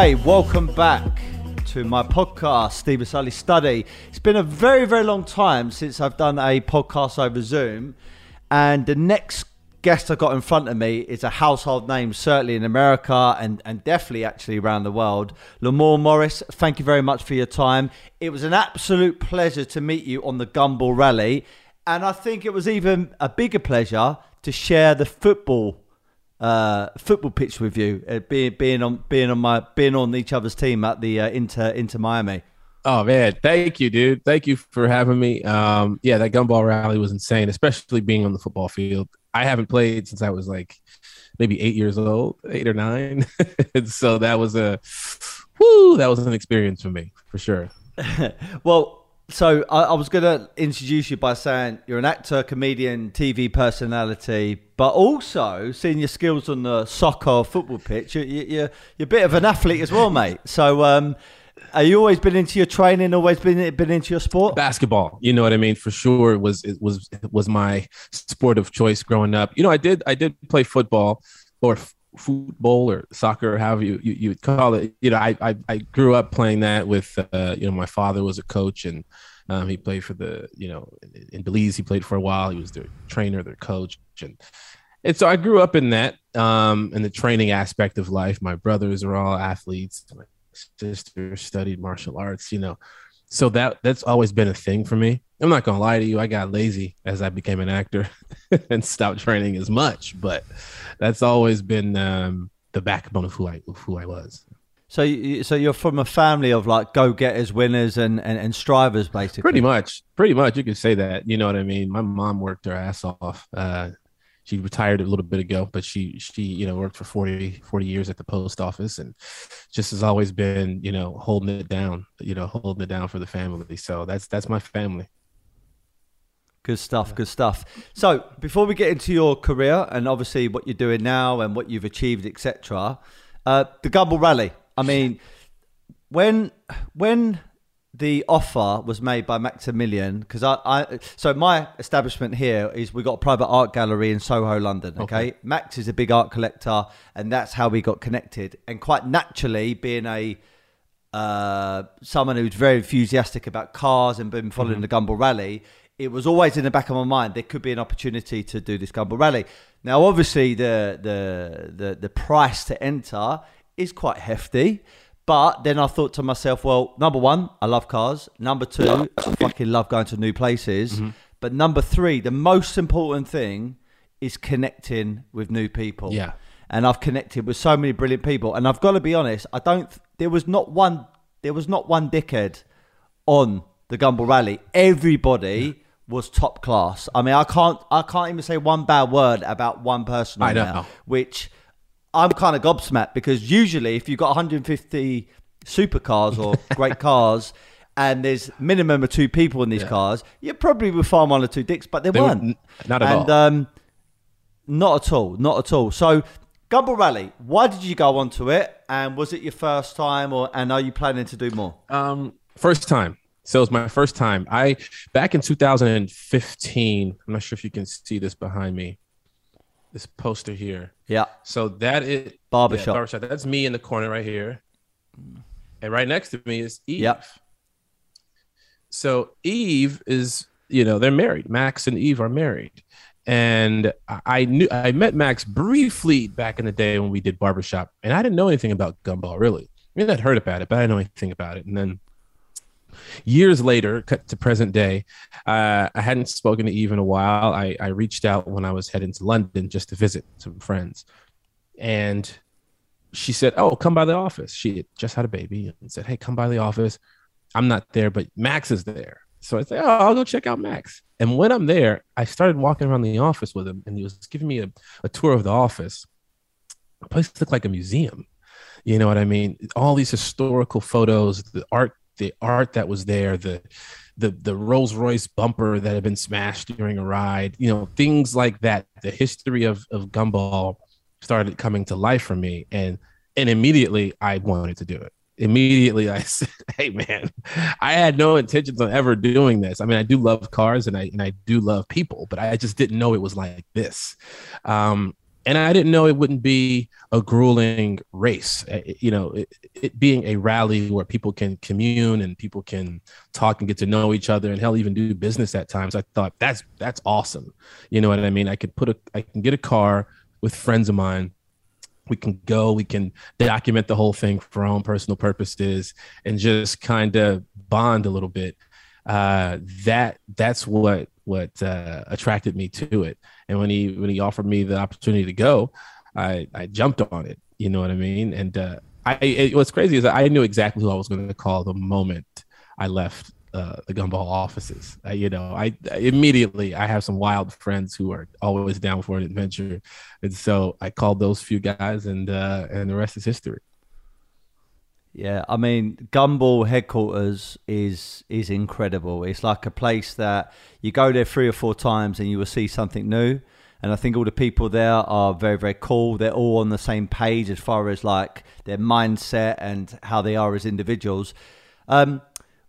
Okay, welcome back to my podcast, Steve Sulley Study. It's been a very, very long time since I've done a podcast over Zoom, and the next guest I've got in front of me is a household name, certainly in America and, and definitely actually around the world. Lamorne Morris, thank you very much for your time. It was an absolute pleasure to meet you on the Gumball Rally, and I think it was even a bigger pleasure to share the football uh, football pitch with you, uh, being being on being on my being on each other's team at the uh, Inter Inter Miami. Oh man, thank you, dude. Thank you for having me. Um, yeah, that gumball rally was insane, especially being on the football field. I haven't played since I was like maybe eight years old, eight or nine. and so that was a whoo, that was an experience for me for sure. well, so I, I was going to introduce you by saying you're an actor, comedian, TV personality, but also seeing your skills on the soccer football pitch, you, you, you're you're a bit of an athlete as well, mate. So. Um, are you always been into your training? Always been been into your sport? Basketball, you know what I mean. For sure, it was it was it was my sport of choice growing up. You know, I did I did play football or football or soccer, or however you, you, you would call it. You know, I, I, I grew up playing that with, uh, you know, my father was a coach and um, he played for the, you know, in Belize, he played for a while. He was their trainer, their coach. And, and so I grew up in that, um, in the training aspect of life. My brothers are all athletes. My sister studied martial arts, you know, so that that's always been a thing for me. I'm not gonna lie to you, I got lazy as I became an actor and stopped training as much, but that's always been um, the backbone of who I of who I was. So, you, so you're from a family of like go-getters, winners, and, and and strivers, basically. Pretty much, pretty much, you could say that. You know what I mean? My mom worked her ass off. Uh, she retired a little bit ago, but she she you know worked for 40, 40 years at the post office and just has always been you know holding it down, you know holding it down for the family. So that's that's my family. Good stuff, good stuff. So before we get into your career and obviously what you're doing now and what you've achieved, etc., uh, the Gumball Rally. I mean, when when the offer was made by Maximilian because I, I so my establishment here is we got a private art gallery in Soho, London. Okay? okay, Max is a big art collector, and that's how we got connected. And quite naturally, being a uh, someone who's very enthusiastic about cars and been following mm-hmm. the Gumball Rally, it was always in the back of my mind there could be an opportunity to do this Gumball Rally. Now, obviously, the the the, the price to enter is quite hefty. But then I thought to myself, well, number one, I love cars. Number two, I fucking love going to new places. Mm-hmm. But number three, the most important thing is connecting with new people. Yeah. And I've connected with so many brilliant people. And I've got to be honest, I don't. There was not one. There was not one dickhead on the Gumball Rally. Everybody was top class. I mean, I can't. I can't even say one bad word about one person. I know. There, which I'm kind of gobsmacked because usually if you've got 150 supercars or great cars and there's minimum of two people in these yeah. cars, you probably would find one or two dicks, but there they weren't. Not at and, all. Um, not at all. Not at all. So, Gumball Rally, why did you go onto it? And was it your first time, or and are you planning to do more? Um, first time. So it was my first time. I back in 2015. I'm not sure if you can see this behind me this poster here. Yeah. So that is barbershop. Yeah, barbershop. That's me in the corner right here. And right next to me is Eve. Yep. So Eve is, you know, they're married. Max and Eve are married. And I knew I met Max briefly back in the day when we did barbershop, and I didn't know anything about gumball really. I mean, I'd heard about it, but I didn't know anything about it. And then years later, cut to present day, uh, I hadn't spoken to Eve in a while. I, I reached out when I was heading to London just to visit some friends. And she said, Oh, come by the office. She had just had a baby and said, Hey, come by the office. I'm not there, but Max is there. So I said, Oh, I'll go check out Max. And when I'm there, I started walking around the office with him, and he was giving me a, a tour of the office. The place looked like a museum. You know what I mean? All these historical photos, the art the art that was there, the the the Rolls Royce bumper that had been smashed during a ride, you know, things like that. The history of of Gumball started coming to life for me, and and immediately I wanted to do it. Immediately I said, "Hey man, I had no intentions of ever doing this. I mean, I do love cars and I and I do love people, but I just didn't know it was like this." Um, and I didn't know it wouldn't be a grueling race. Uh, you know, it, it, being a rally where people can commune and people can talk and get to know each other, and hell, even do business at times. I thought that's that's awesome. You know what I mean? I could put a, I can get a car with friends of mine. We can go, we can document the whole thing for our own personal purposes, and just kind of bond a little bit. Uh, that that's what what uh, attracted me to it. And when he when he offered me the opportunity to go, I I jumped on it. You know what I mean? And uh, I it, what's crazy is I knew exactly who I was going to call the moment I left uh, the gumball offices. Uh, you know, I, I, immediately I have some wild friends who are always down for an adventure, and so I called those few guys, and uh, and the rest is history. Yeah, I mean, Gumball headquarters is is incredible. It's like a place that you go there three or four times and you will see something new. And I think all the people there are very, very cool. They're all on the same page as far as like their mindset and how they are as individuals. Um,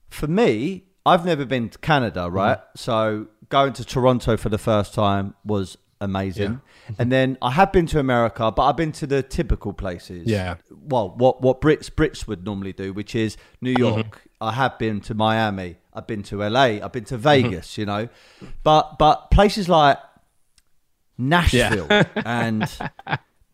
for me, I've never been to Canada, right? Mm. So going to Toronto for the first time was amazing. Yeah. And then I have been to America, but I've been to the typical places. Yeah. Well, what what Brits Brits would normally do, which is New mm-hmm. York. Mm-hmm. I have been to Miami. I've been to LA. I've been to. Vegas. Mm-hmm. You know, but but places like Nashville yeah. and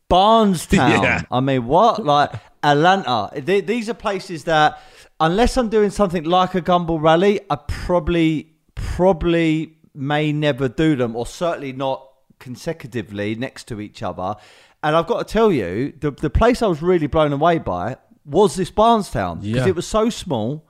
Bardstown. Yeah. I mean, what like Atlanta? these are places that, unless I'm doing something like a Gumball Rally, I probably probably may never do them, or certainly not consecutively next to each other. And I've got to tell you, the the place I was really blown away by was this Bardstown because yeah. it was so small.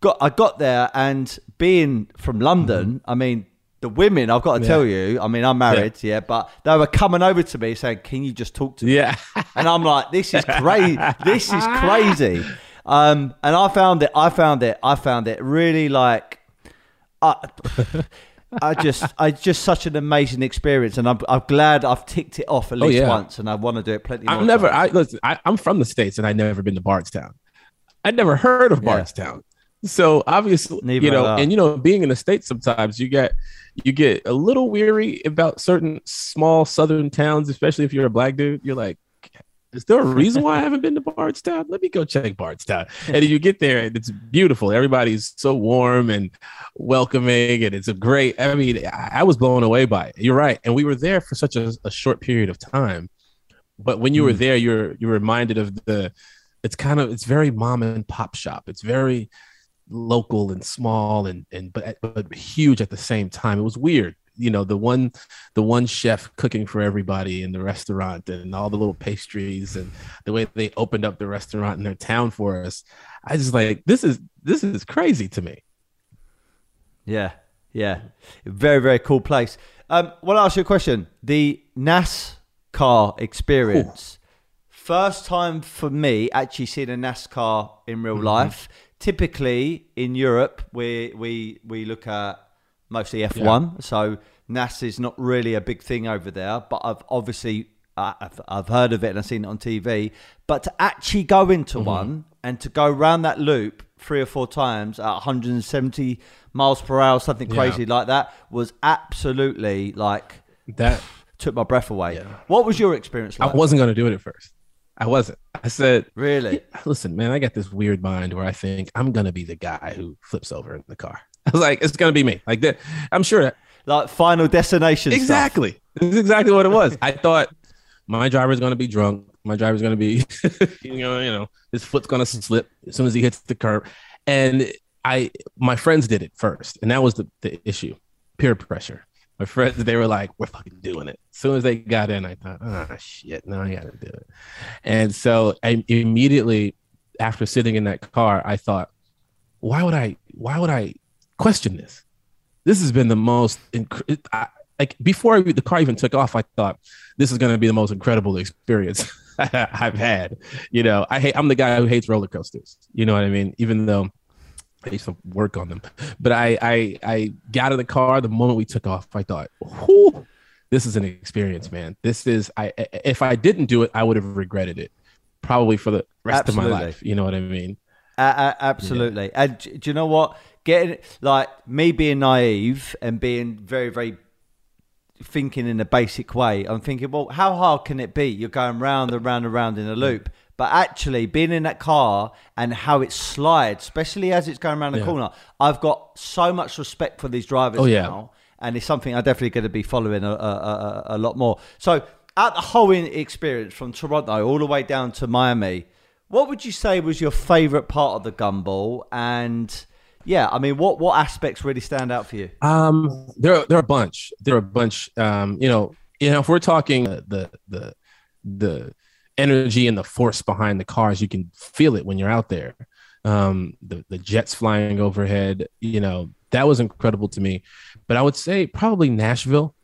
Got I got there and being from London, mm-hmm. I mean the women, I've got to yeah. tell you, I mean, I'm married, yeah. yeah. but they were coming over to me saying, "Can you just talk to me?" Yeah, and I'm like, "This is crazy. this is crazy." Um, and I found it. I found it. I found it really like. Uh, I just, I just such an amazing experience, and I'm, I'm glad I've ticked it off at oh, least oh, yeah. once, and I want to do it plenty. I've never, I listen, I, am from the states, and I've never been to Bardstown. I'd never heard of Bardstown, yeah. so obviously, Neither you know, and you know, being in the states, sometimes you get, you get a little weary about certain small southern towns, especially if you're a black dude. You're like, is there a reason why I haven't been to Bardstown? Let me go check Bardstown. And you get there and it's beautiful. Everybody's so warm and welcoming, and it's a great. I mean, I was blown away by it. You're right, and we were there for such a, a short period of time. But when you mm. were there, you're you're reminded of the. It's kind of it's very mom and pop shop. It's very local and small and and but but huge at the same time. It was weird you know the one the one chef cooking for everybody in the restaurant and all the little pastries and the way they opened up the restaurant in their town for us i just like this is this is crazy to me. Yeah yeah. Very very cool place. Um I'll ask you a question? The nascar experience. Ooh. first time for me actually seeing a nascar in real mm-hmm. life. Typically in europe we we we look at mostly F1. Yeah. So NAS is not really a big thing over there, but I've obviously uh, I've, I've heard of it and I've seen it on TV. But to actually go into mm-hmm. one and to go around that loop three or four times at 170 miles per hour, something crazy yeah. like that, was absolutely like that took my breath away. Yeah. What was your experience like? I wasn't going to do it at first. I wasn't. I said, Really? Listen, man, I got this weird mind where I think I'm going to be the guy who flips over in the car. I was like, it's gonna be me. Like that. I'm sure that like Final Destination. Exactly. Stuff. This is exactly what it was. I thought my driver's gonna be drunk. My driver's gonna be, you know, you know, his foot's gonna slip as soon as he hits the curb. And I, my friends did it first, and that was the, the issue, peer pressure. My friends, they were like, "We're fucking doing it." As soon as they got in, I thought, "Ah, oh, shit, now I gotta do it." And so, I immediately after sitting in that car, I thought, "Why would I? Why would I question this. This has been the most inc- I, like before the car even took off. I thought this is going to be the most incredible experience I've had. You know, I hate. I'm the guy who hates roller coasters. You know what I mean? Even though I used to work on them, but I I I got in the car the moment we took off. I thought, Whoo, this is an experience, man. This is I. If I didn't do it, I would have regretted it, probably for the rest Absolutely. of my life. You know what I mean? Uh, absolutely. Yeah. And do you know what? Getting like me being naive and being very very thinking in a basic way. I'm thinking, well, how hard can it be? You're going round and round and round in a loop. But actually, being in that car and how it slides, especially as it's going around the Yeah. corner, I've got so much respect for these drivers Oh, yeah. now, and it's something I'm definitely going to be following a, a, a, a lot more. So, at the whole in- experience from Toronto all the way down to Miami, what would you say was your favourite part of the gumball? And yeah, I mean, what what aspects really stand out for you? Um, there, there are a bunch. There are a bunch. Um, you know, you know, if we're talking the the the energy and the force behind the cars, you can feel it when you're out there. Um, the the jets flying overhead, you know, that was incredible to me. But I would say probably Nashville,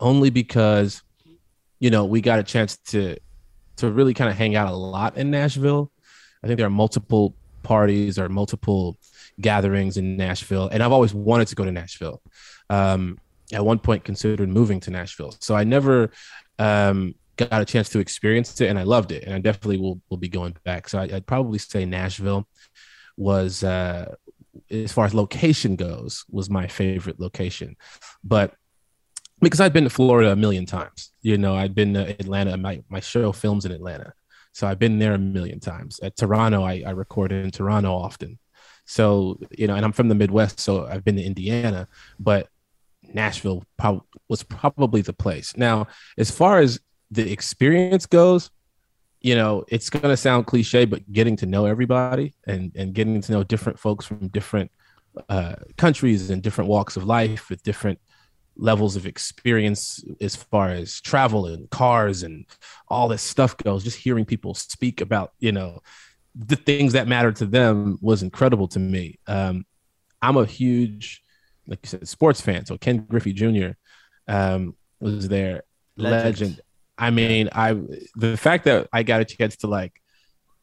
only because, you know, we got a chance to to really kind of hang out a lot in Nashville. I think there are multiple parties or multiple gatherings in Nashville, and I've always wanted to go to Nashville. Um, at one point, considered moving to Nashville, so I never um, got a chance to experience it, and I loved it, and I definitely will will be going back. So I, I'd probably say Nashville was, uh, as far as location goes, was my favorite location, but because I've been to Florida a million times. You know, I've been to Atlanta. My my show films in Atlanta, so I've been there a million times. At Toronto, I, I record in Toronto often. So you know, and I'm from the Midwest, so I've been to Indiana, but Nashville prob- was probably the place. Now, as far as the experience goes, you know, it's gonna sound cliche, but getting to know everybody and and getting to know different folks from different uh, countries and different walks of life with different levels of experience as far as travel and cars and all this stuff goes just hearing people speak about you know the things that matter to them was incredible to me. Um, i'm a huge like you said sports fan. So ken griffey jr um, was there. Legend. legend. i mean i the fact that i got a chance to like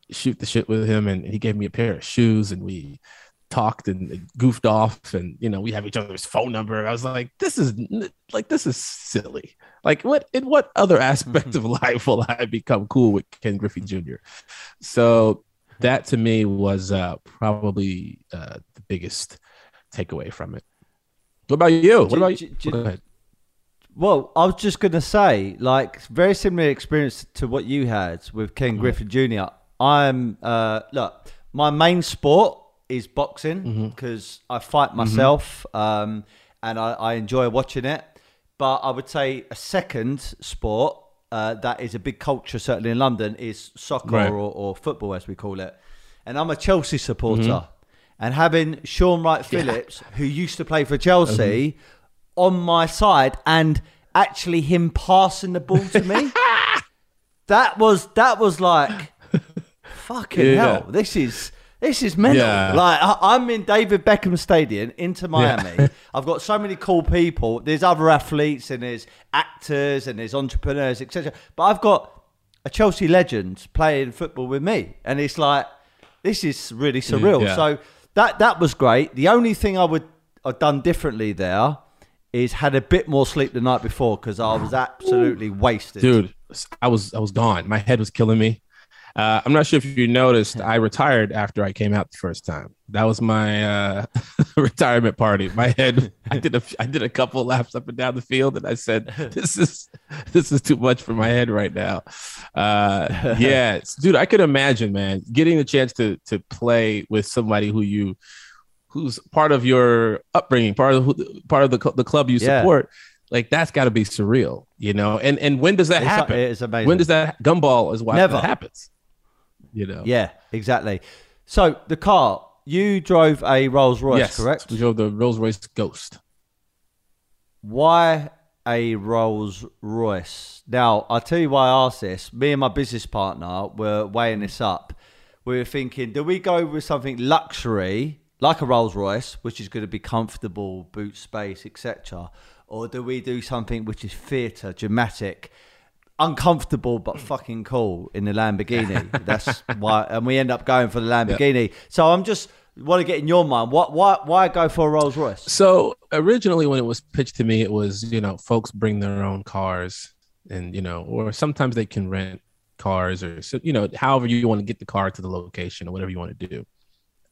shoot the shit with him and he gave me a pair of shoes and we talked and goofed off and you know we have each other's phone number. I was like this is like this is silly. Like what in what other aspect of life will i become cool with ken griffey jr so that to me was uh probably uh the biggest takeaway from it what about you what about you Go ahead. Well, I was just going to say, like, very similar experience to what you had with Ken Griffey Jr. I'm, uh, look, my main sport is boxing because I fight myself um, and I, I enjoy watching it. But I would say a second sport uh, that is a big culture, certainly in London, is soccer Right. or, or football, as we call it. And I'm a Chelsea supporter. And having Shaun Wright-Phillips, who used to play for Chelsea, on my side, and actually him passing the ball to me, that was that was like fucking Yeah. hell. This is this is mental. Yeah. Like I, I'm in David Beckham Stadium Inter Miami. I've got so many cool people. There's other athletes and there's actors and there's entrepreneurs, etc. But I've got a Chelsea legend playing football with me, and it's like this is really surreal. Yeah. So that that was great. The only thing I would have done differently there is had a bit more sleep the night before because I was absolutely wasted. dude i was i was gone my head was killing me uh, i'm not sure if you noticed i retired after i came out the first time. That was my uh, retirement party. My head i did a i did a couple laps up and down the field and i said this is this is too much for my head right now. Uh yeah dude i could imagine man getting the chance to to play with somebody who you who's part of your upbringing part of who, part of the, the club you Yeah. support like that's got to be surreal you know? And and when does that It's- happen? It's amazing. when does that gumball is why Never. that happens you know Yeah, exactly. So the car you drove a Rolls Royce, yes correct? we drove the rolls royce ghost Why a Rolls Royce? Now I'll tell you why I asked this. Me and my business partner were weighing this up. We were thinking, do we go with something luxury like a Rolls Royce, which is going to be comfortable, boot space, etc., or do we do something which is theatre, dramatic? Uncomfortable but fucking cool in the Lamborghini. That's why, and we end up going for the Lamborghini. So I'm just want to get in your mind. What, why, why go for a Rolls Royce? so originally when it was pitched to me it was you know folks bring their own cars and you know or sometimes they can rent cars or so you know however you want to get the car to the location or whatever you want to do.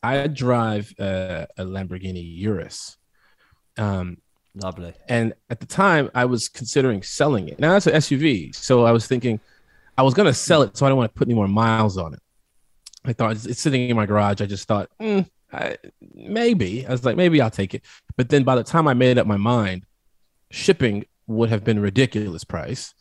I, I drive uh, a Lamborghini Urus. Um, Lovely. And at the time, I was considering selling it. Now that's an SUV, so I was thinking I was gonna sell it, so I don't want to put any more miles on it. I thought it's, sitting in my garage. I just thought, mm, I, maybe. I was like, maybe I'll take it. But then by the time I made up my mind, shipping would have been ridiculous price,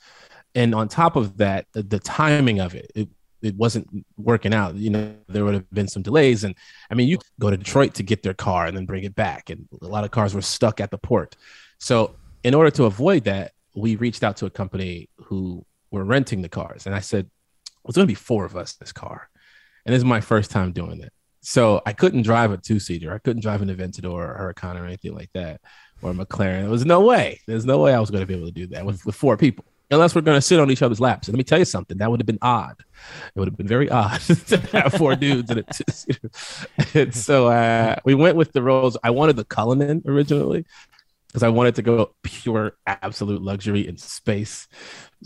and on top of that, the, the timing of it, it it wasn't working out. You know, there would have been some delays. And I mean, you go to Detroit to get their car and then bring it back. And a lot of cars were stuck at the port. So, in order to avoid that, we reached out to a company who were renting the cars. And I said, "It's going to be four of us in this car. And this is my first time doing it. So I couldn't drive a two seater. I couldn't drive an Aventador or Huracan or anything like that or a McLaren. There was no way. There's no way I was going to be able to do that with, with four people unless we're going to sit on each other's laps. And let me tell you something, that would have been odd. It would have been very odd to have four dudes in it. and so uh, we went with the Rolls. I wanted the Cullinan originally because I wanted to go pure absolute luxury in space.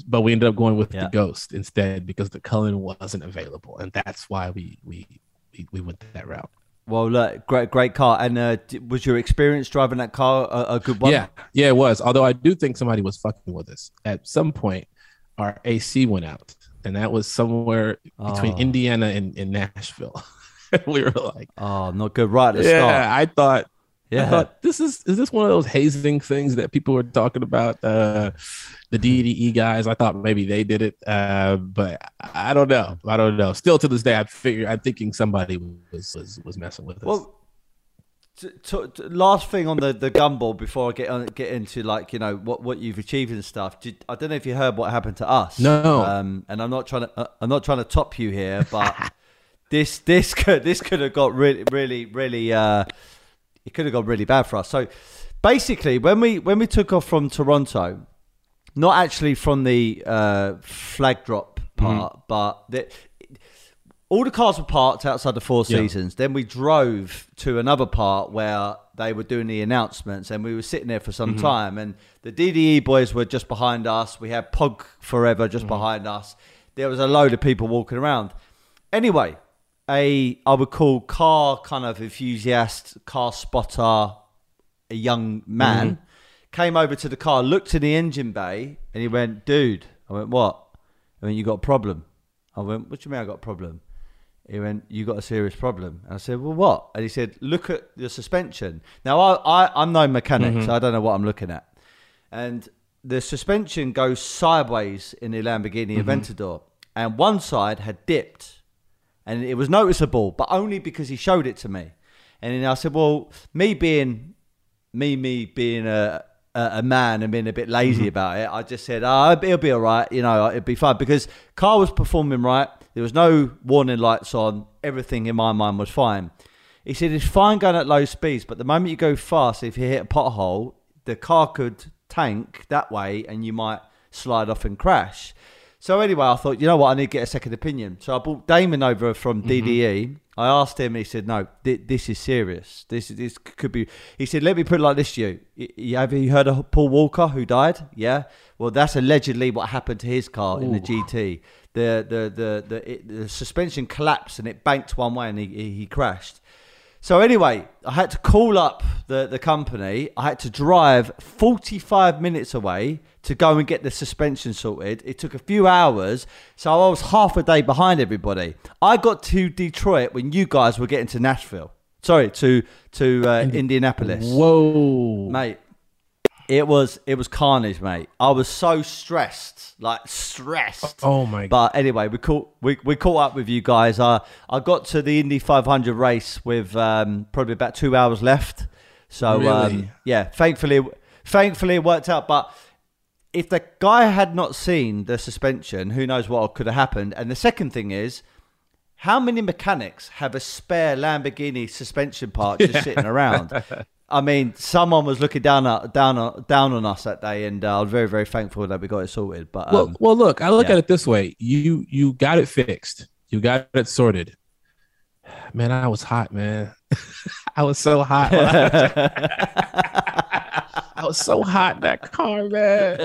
But we ended up going with yeah. the Ghost instead because the Cullinan wasn't available. And that's why we, we, we, we went that route. Well, look, great, great car. And uh, was your experience driving that car a, a, good one? Yeah, yeah, it was. Although I do think somebody was fucking with us. At some point, our AC went out, and that was somewhere oh. between Indiana and, and Nashville. we were like, "Oh, not good." Right yeah, start. I thought yeah. I thought this is is this one of those hazing things that people were talking about? Uh, the DDE guys. I thought maybe they did it, uh, but I don't know. I don't know. Still to this day, I figure I'm thinking somebody was was, was messing with us. Well, to, to, to, last thing on the the gumball before I get on, get into like you know what what you've achieved and stuff. Did, I don't know if you heard what happened to us. No. Um, and I'm not trying to uh, I'm not trying to top you here, but this this could this could have got really really really. Uh, it could have gone really bad for us. So basically, when we when we took off from Toronto, not actually from the uh, flag drop part, mm. but the, all the cars were parked outside the Four Seasons. Yeah. Then we drove to another part where they were doing the announcements, and we were sitting there for some mm-hmm. time. And the DDE boys were just behind us. We had Pog Forever just mm-hmm. behind us. There was a load of people walking around. Anyway, a I would call car kind of enthusiast, car spotter, a young man, mm-hmm. came over to the car, looked in the engine bay, and he went, "Dude," I went, "What?" I went, "You got a problem." I went, "What do you mean I got a problem?" He went, "You got a serious problem." And I said, "Well, what?" And he said, "Look at the suspension." Now I, I I'm no mechanic, mm-hmm. so I don't know what I'm looking at, and the suspension goes sideways in the Lamborghini mm-hmm. Aventador, and one side had dipped and it was noticeable, but only because he showed it to me. And then I said, well, me being me, me being a a, man and being a bit lazy mm-hmm. about it, I just said, oh, it'll be all right. You know, it'll be fine because car was performing right. There was no warning lights on. Everything in my mind was fine. He said it's fine going at low speeds, but the moment you go fast, if you hit a pothole, the car could tank that way, and you might slide off and crash. So anyway, I thought, you know what, I need to get a second opinion. So I brought Damon over from DDE. Mm-hmm. I asked him. He said, "No, th- this is serious. This this could be." He said, "Let me put it like this to you. Have you heard of Paul Walker who died? Yeah. Well, that's allegedly what happened to his car Ooh. in the GT. The the the the, it, the suspension collapsed and it banked one way and he he crashed. So anyway, I had to call up the, the company. I had to drive 45 minutes away to go and get the suspension sorted. It took a few hours, so I was half a day behind everybody. I got to Detroit when you guys were getting to Nashville. Sorry, to to uh, Indianapolis. Whoa, mate! It was it was carnage, mate. I was so stressed, like stressed. Oh my! God. But anyway, we caught we, we caught up with you guys. I I got to the Indy 500 race with um, probably about two hours left. So really? um, yeah, thankfully thankfully it worked out. But if the guy had not seen the suspension, who knows what could have happened? And the second thing is, how many mechanics have a spare Lamborghini suspension part just sitting around? I mean, someone was looking down at, down down on us that day, and uh, I was very very thankful that we got it sorted. But um, well, well, look, I look yeah. at it this way: you you got it fixed, you got it sorted. Man, I was hot, man. I was so hot. I was so hot in that car, man.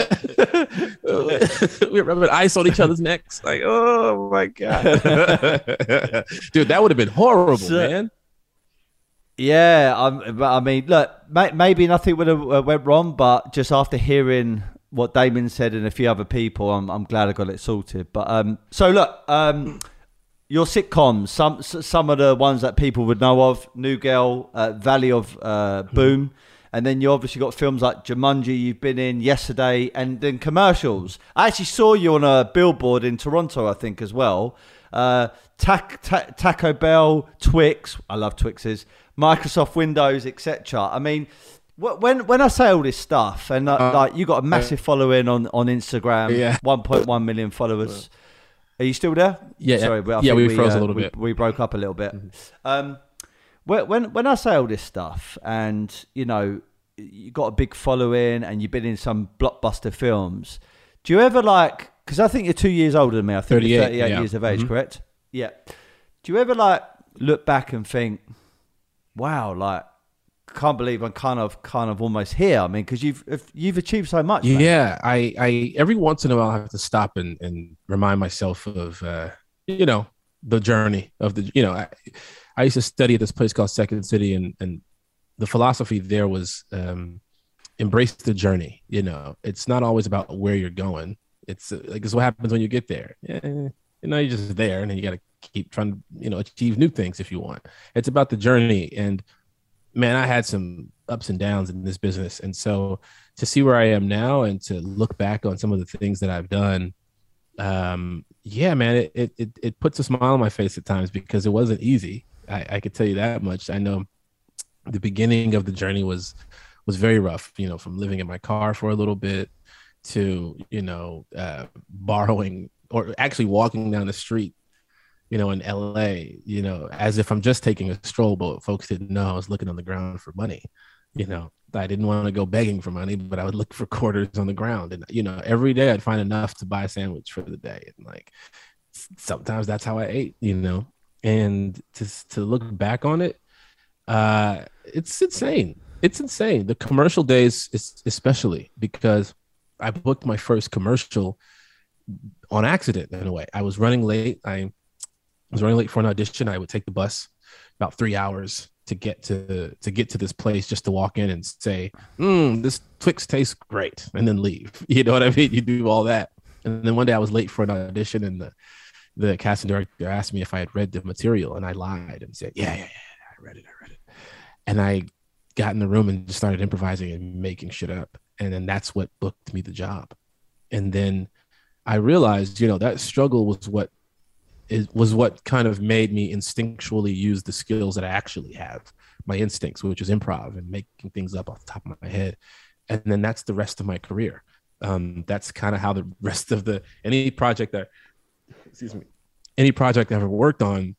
we were rubbing ice on each other's necks. Like, oh my god, dude, that would have been horrible, so, man. Yeah, um, but I mean, look, may, maybe nothing would have uh, went wrong, but just after hearing what Damon said and a few other people, I'm, I'm glad I got it sorted. But um, so look, um, your sitcoms, some some of the ones that people would know of, New Girl, uh, Valley of uh, Boom, and then you obviously got films like Jumanji you've been in yesterday, and then commercials. I actually saw you on a billboard in Toronto, I think, as well. Uh, tac- ta- Taco Bell, Twix, I love Twixes, Microsoft Windows, etc. I mean. When when I say all this stuff, and uh, like you got a massive following on on Instagram, Yeah. 1.1 million followers. Are you still there? Yeah, sorry, but I yeah, think we froze a uh, little we- bit. We broke up a little bit. Um, when when I say all this stuff, and you know, you got a big following, and you've been in some blockbuster films. Do you ever like? Because I think you're two years older than me. I think you're 38, 38 yeah. years of age, Mhm. correct? Yeah. Do you ever like look back and think, "Wow, like." Can't believe I'm kind of, kind of almost here. I mean, because you've you've achieved so much. man. Yeah, I, I every once in a while I have to stop and, and remind myself of uh, you know the journey of the you know I, I used to study at this place called Second City and and the philosophy there was um, embrace the journey. You know, it's not always about where you're going. It's like it's what happens when you get there. Yeah, you know, you're just there, and then you got to keep trying to you know achieve new things if you want. It's about the journey and man, I had some ups and downs in this business. And so to see where I am now and to look back on some of the things that I've done, um, yeah, man, it, it, it, puts a smile on my face at times because it wasn't easy. I, I could tell you that much. I know the beginning of the journey was, was very rough, you know, from living in my car for a little bit to, you know, uh, borrowing or actually walking down the street you know, in LA, you know, as if I'm just taking a stroll, but folks didn't know I was looking on the ground for money. You know, I didn't want to go begging for money, but I would look for quarters on the ground. And, you know, every day I'd find enough to buy a sandwich for the day. And like sometimes that's how I ate, you know. And to to look back on it, uh, it's insane. It's insane. The commercial days, especially because I booked my first commercial on accident in a way. I was running late. I was running late for an audition. I would take the bus about three hours to get to to get to this place just to walk in and say, mm, "This Twix tastes great," and then leave. You know what I mean? You do all that, and then one day I was late for an audition, and the the casting director asked me if I had read the material, and I lied and said, "Yeah, yeah, yeah, I read it, I read it," and I got in the room and just started improvising and making shit up, and then that's what booked me the job, and then I realized, you know, that struggle was what is was what kind of made me instinctually use the skills that I actually have, my instincts, which is improv and making things up off the top of my head, and then that's the rest of my career. Um, that's kind of how the rest of the any project that, excuse me, any project I ever worked on,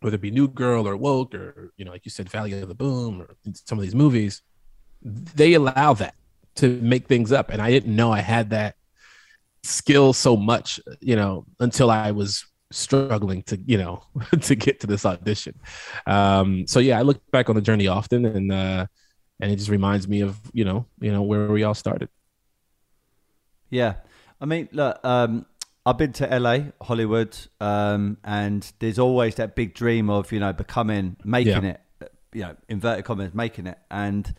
whether it be New Girl or Woke or you know, like you said, Valley of the Boom or some of these movies, they allow that to make things up, and I didn't know I had that skill so much, you know, until I was struggling to, you know, to get to this audition. Um, so yeah, I look back on the journey often and uh and it just reminds me of, you know, you know, where we all started. Yeah, I mean, look, um, I've been to LA, Hollywood, um, and there's always that big dream of you know becoming, making Yeah. it, you know, inverted commas, making it, and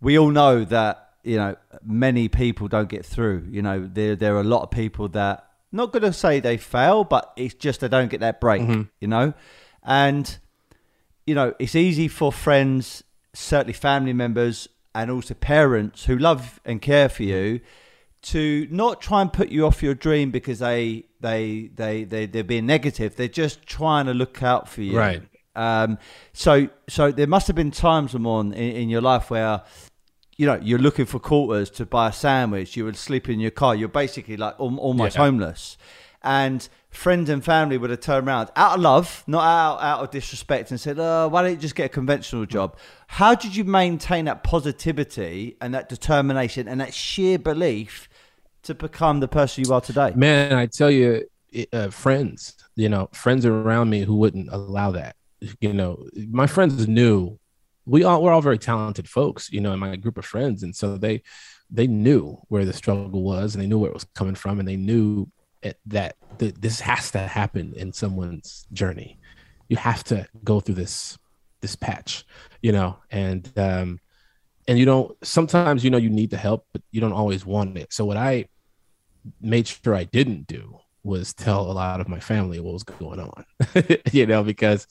we all know that you know many people don't get through. You know, there there are a lot of people that not going to say they fail, but it's just they don't get that break. You know, and you know, it's easy for friends, certainly family members, and also parents who love and care for you to not try and put you off your dream because they they they they they're being negative. They're just trying to look out for you. Right. Um. So so there must have been times, Ramon, in, in your life where. You know, you're looking for quarters to buy a sandwich. You would sleep in your car. You're basically like almost Yeah. homeless, and friends and family would have turned around out of love, not out out of disrespect, and said, "Oh, why don't you just get a conventional job?" How did you maintain that positivity and that determination and that sheer belief to become the person you are today? Man, I tell you, uh, friends, you know, friends around me who wouldn't allow that. You know, my friends knew we all we're all very talented folks, you know, in my group of friends, and so they they knew where the struggle was, and they knew where it was coming from, and they knew it, that th- this has to happen in someone's journey. You have to go through this this patch, you know, and um, and you don't sometimes you know you need the help, but you don't always want it. So what I made sure I didn't do was tell a lot of my family what was going on, you know, because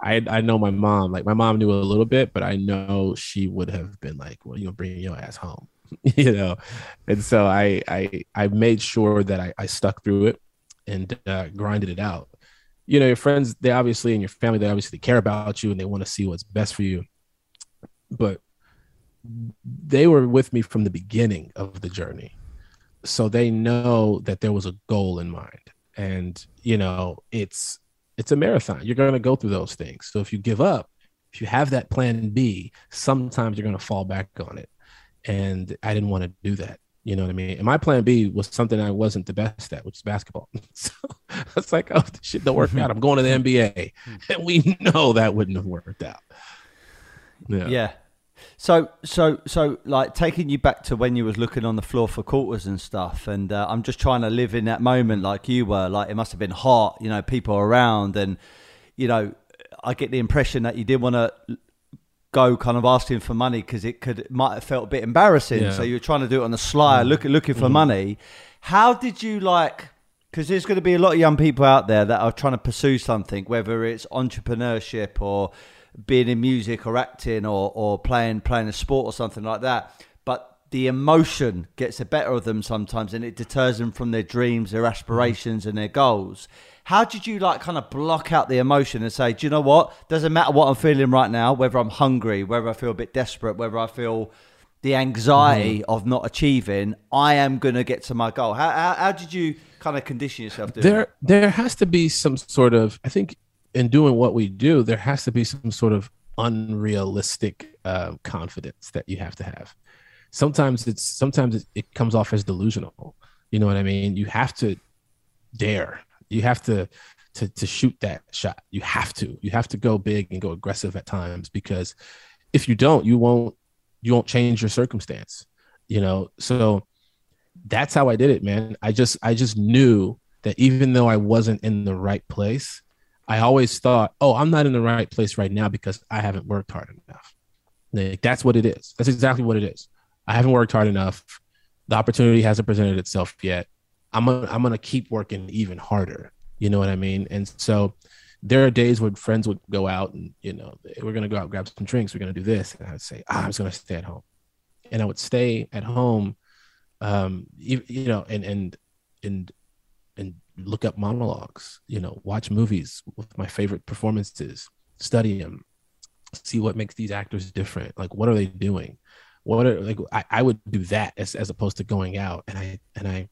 I I know my mom, like my mom knew a little bit, but I know she would have been like, well, you know, bring your ass home, you know, and so I I I made sure that I, I stuck through it and uh, grinded it out. You know, your friends, they obviously and your family, they obviously care about you and they want to see what's best for you, but they were with me from the beginning of the journey so they know that there was a goal in mind. And you know it's it's a marathon. You're going to go through those things. So if you give up if you have that plan b sometimes you're going to fall back on it. And i didn't want to do that. You know what i mean? And my plan b was something i wasn't the best at which is basketball. So it's like oh this shit don't work out. I'm going to the nba hmm. and we know that wouldn't have worked out. Yeah. Yeah so, so, so, like taking you back to when you was looking on the floor for quarters and stuff, and uh, I'm just trying to live in that moment like you were. Like it must have been hot, you know, people around, and you know, I get the impression that you didn't want to go kind of asking for money because it could it might have felt a bit embarrassing. Yeah. So you're trying to do it on the sly, mm. looking looking for mm. money. How did you like? Because there's going to be a lot of young people out there that are trying to pursue something, whether it's entrepreneurship or being in music or acting or, or playing playing a sport or something like that. But the emotion gets the better of them sometimes and it deters them from their dreams, their aspirations and their goals. How did you like kind of block out the emotion and say, do you know what? Doesn't matter what I'm feeling right now, whether I'm hungry, whether I feel a bit desperate, whether I feel the anxiety mm-hmm. of not achieving, I am going to get to my goal. How, how, how did you kind of condition yourself? there, there has to be some sort of, I think in doing what we do, there has to be some sort of unrealistic uh, confidence that you have to have. Sometimes it's sometimes it, it comes off as delusional. You know what I mean? You have to dare. You have to to to shoot that shot. You have to. You have to go big and go aggressive at times because if you don't, you won't you won't change your circumstance. You know, so that's how I did it, man. I just I just knew that even though I wasn't in the right place, I always thought, oh, I'm not in the right place right now because I haven't worked hard enough. Like, that's what it is. That's exactly what it is. I haven't worked hard enough. The opportunity hasn't presented itself yet. I'm gonna, I'm gonna keep working even harder. You know what I mean? And so there are days when friends would go out and you know we're gonna go out grab some drinks. We're gonna do this, and I'd say ah, I'm just gonna stay at home, and I would stay at home, um, you, you know, and and and look up monologues, you know, watch movies with my favorite performances, study them, see what makes these actors different. Like, what are they doing? What are like, I, I would do that as, as opposed to going out and I, and I,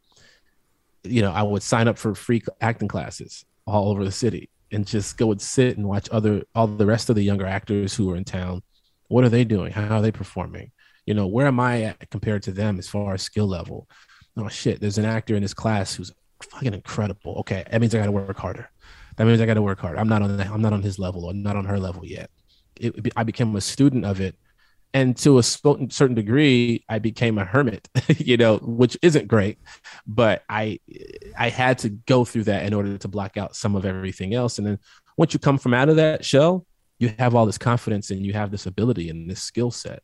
you know, I would sign up for free acting classes all over the city and just go and sit and watch other, all the rest of the younger actors who are in town. What are they doing? How are they performing? You know, where am I at compared to them as far as skill level? Oh shit, there's an actor in this class who's fucking incredible. Okay, that means I got to work harder. That means I got to work harder. I'm not on the, I'm not on his level or not on her level yet. It, I became a student of it, and to a certain degree, I became a hermit. you know, which isn't great, but I I had to go through that in order to block out some of everything else. And then once you come from out of that shell, you have all this confidence and you have this ability and this skill set,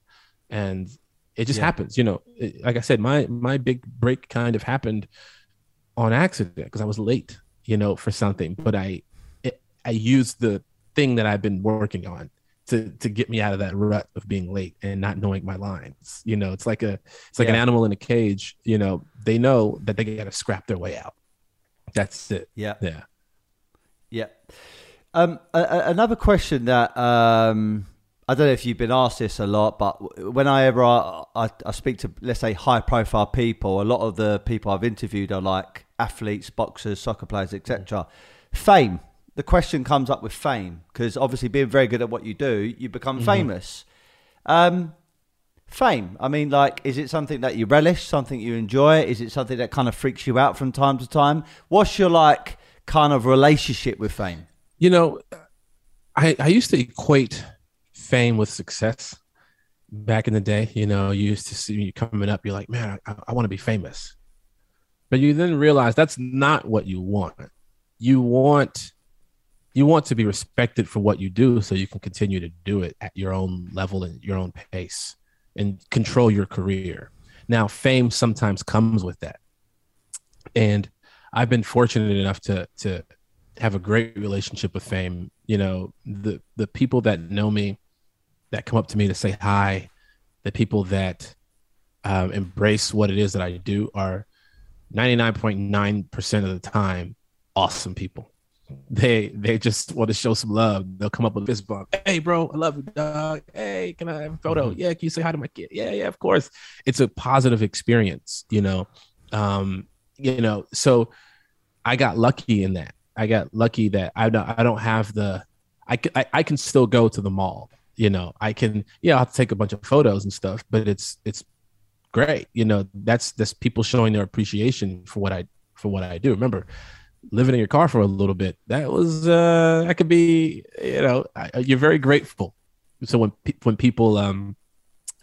and it just yeah. happens. You know, like I said, my my big break kind of happened on accident because I was late, you know, for something. But I it, I used the thing that I've been working on to to get me out of that rut of being late and not knowing my lines. You know, it's like a it's like yeah. an animal in a cage. You know, they know that they got to scrap their way out. That's it. Yeah. Yeah. Yeah. Um, a, a, another question that um, I don't know if you've been asked this a lot, but when I ever I, I, speak to let's say high profile people, a lot of the people I've interviewed are like athletes, boxers, soccer players, etc. Fame. The question comes up with fame because obviously being very good at what you do, you become mm-hmm. famous. Um, fame. I mean, like, is it something that you relish, something you enjoy? Is it something that kind of freaks you out from time to time? What's your like kind of relationship with fame? You know, I, I used to equate fame with success back in the day. You know, you used to see you coming up, you're like, man, I, I want to be famous. But you then realize that's not what you want. You want you want to be respected for what you do so you can continue to do it at your own level and your own pace and control your career. Now, fame sometimes comes with that. And I've been fortunate enough to to have a great relationship with fame. You know, the the people that know me, that come up to me to say hi, the people that um, embrace what it is that I do are 99.9% of the time awesome people. They they just want to show some love. They'll come up with a fist bump. Hey, bro, I love you, dog. Hey, can I have a photo? Mm-hmm. Yeah, can you say hi to my kid? Yeah, yeah, of course. It's a positive experience, you know. Um, you know, so I got lucky in that. I got lucky that I don't I don't have the I, I, I can still go to the mall. You know, I can yeah, I'll have to take a bunch of photos and stuff, but it's it's great. You know, that's that's people showing their appreciation for what I for what I do. Remember, living in your car for a little bit, that was uh that could be, you know, I, you're very grateful. So when when people um